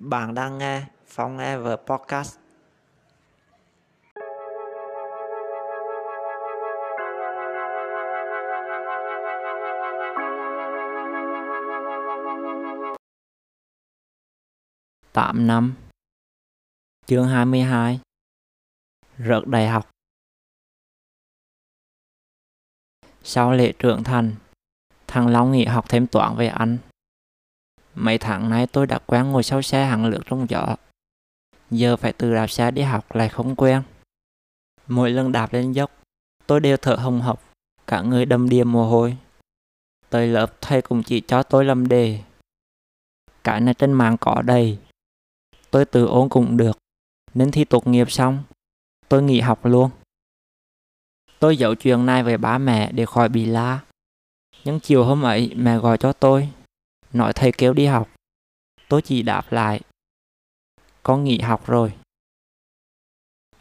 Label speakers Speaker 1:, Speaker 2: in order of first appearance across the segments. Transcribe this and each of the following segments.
Speaker 1: Bạn đang nghe Phong Ever Podcast.
Speaker 2: Tám năm Chương 22 Rớt đại học Sau lễ trưởng thành, thằng Long nghỉ học thêm toán về anh. Mấy tháng nay tôi đã quen ngồi sau xe hàng lượt trong gió. Giờ phải tự đạp xe đi học lại không quen. Mỗi lần đạp lên dốc, tôi đều thở hồng hộc, cả người đầm đìa mồ hôi. Tới lớp thầy cũng chỉ cho tôi làm đề. Cái này trên mạng có đầy. Tôi tự ôn cũng được, nên thi tốt nghiệp xong, tôi nghỉ học luôn. Tôi giấu chuyện này với ba mẹ để khỏi bị la. Nhưng chiều hôm ấy mẹ gọi cho tôi, nói thầy kêu đi học. Tôi chỉ đáp lại, con nghỉ học rồi.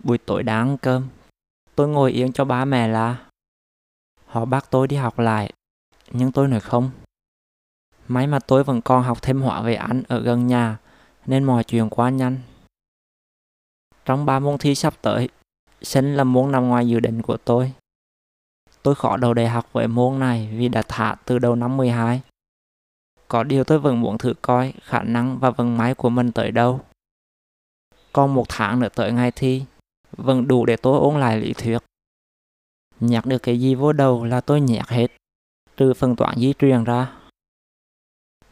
Speaker 2: Buổi tối đã ăn cơm, tôi ngồi yên cho ba mẹ la. Họ bắt tôi đi học lại, nhưng tôi nói không. May mà tôi vẫn còn học thêm hóa về Anh ở gần nhà, nên mọi chuyện quá nhanh. Trong ba môn thi sắp tới, sinh là môn nằm ngoài dự định của tôi. Tôi khó đầu đại học với môn này vì đã thả từ đầu năm 12. Có điều tôi vẫn muốn thử coi khả năng và vận may của mình tới đâu. Còn một tháng nữa tới ngày thi, vẫn đủ để tôi ôn lại lý thuyết. Nhặt được cái gì vô đầu là tôi nhặt hết, trừ phần toán di truyền ra.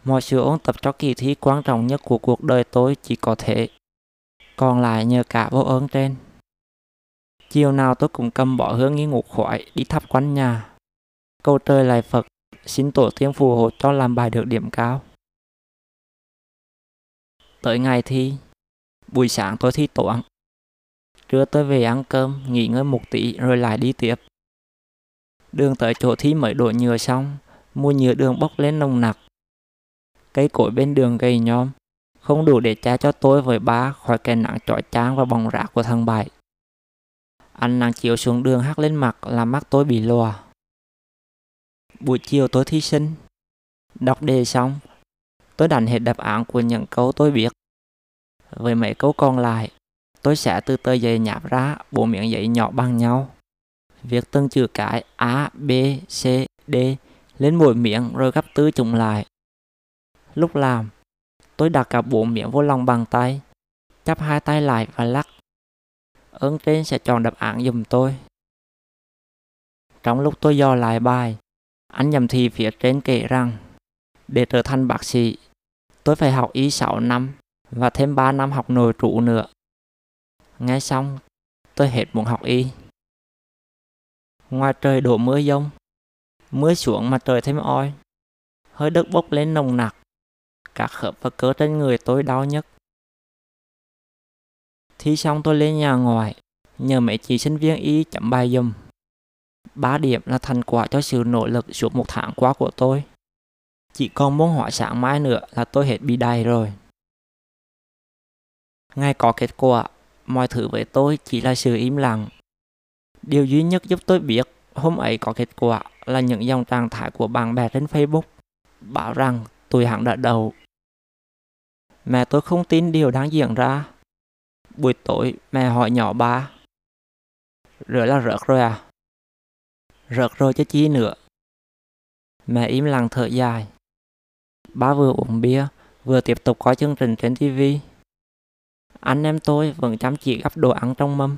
Speaker 2: Mọi sự ôn tập cho kỳ thi quan trọng nhất của cuộc đời tôi chỉ có thể. Còn lại nhờ cả vô ơn trên. Chiều nào tôi cũng cầm bỏ hướng nghi ngục khỏi đi thắp quanh nhà. Câu trời lại Phật, xin tổ tiên phù hộ cho làm bài được điểm cao. Tới ngày thi, buổi sáng tôi thi toán. Trưa tôi về ăn cơm, nghỉ ngơi một tí rồi lại đi tiếp. Đường tới chỗ thi mới đổ nhựa xong, mùi nhựa đường bốc lên nồng nặc. Cây cối bên đường gầy nhom, không đủ để cha cho tôi với ba khỏi cái nắng chói chang và bỏng rác của thằng bại. Ánh nắng chiếu xuống đường hắt lên mặt làm mắt tôi bị lòa. Buổi chiều tôi thi sinh. Đọc đề xong, tôi đánh hết đáp án của những câu tôi biết. Với mấy câu còn lại, tôi sẽ từ tờ giấy nháp ra bộ miệng giấy nhỏ bằng nhau. Viết từng chữ cái A, B, C, D lên mỗi miệng rồi gấp tứ chúng lại. Lúc làm, tôi đặt cả bộ miệng vô lòng bàn tay, chắp hai tay lại và lắc ơn trên sẽ chọn đáp án dùm tôi. Trong lúc tôi dò lại bài, anh nhầm thì phía trên kể rằng để trở thành bác sĩ, tôi phải học y 6 năm và thêm 3 năm học nội trụ nữa. Nghe xong, tôi hết muốn học y. Ngoài trời đổ mưa dông, mưa xuống mà trời thêm oi, hơi đất bốc lên nồng nặc, các khớp và cơ trên người tôi đau nhất. Thi xong tôi lên nhà ngoài, nhờ mấy chị sinh viên y chấm bài dùm. 3 điểm là thành quả cho sự nỗ lực suốt một tháng qua của tôi. Chỉ còn môn hỏi sáng mai nữa là tôi hết bị đầy rồi. Ngay có kết quả, mọi thứ với tôi chỉ là sự im lặng. Điều duy nhất giúp tôi biết hôm ấy có kết quả là những dòng trạng thái của bạn bè trên Facebook bảo rằng tôi hẳn đã đầu. Mẹ tôi không tin điều đang diễn ra Buổi tối mẹ hỏi nhỏ ba Rửa là rớt rồi à? Rớt rồi chứ chi nữa. Mẹ im lặng thở dài. Ba vừa uống bia, Vừa tiếp tục coi chương trình trên TV Anh em tôi vẫn chăm chỉ gấp đồ ăn trong mâm.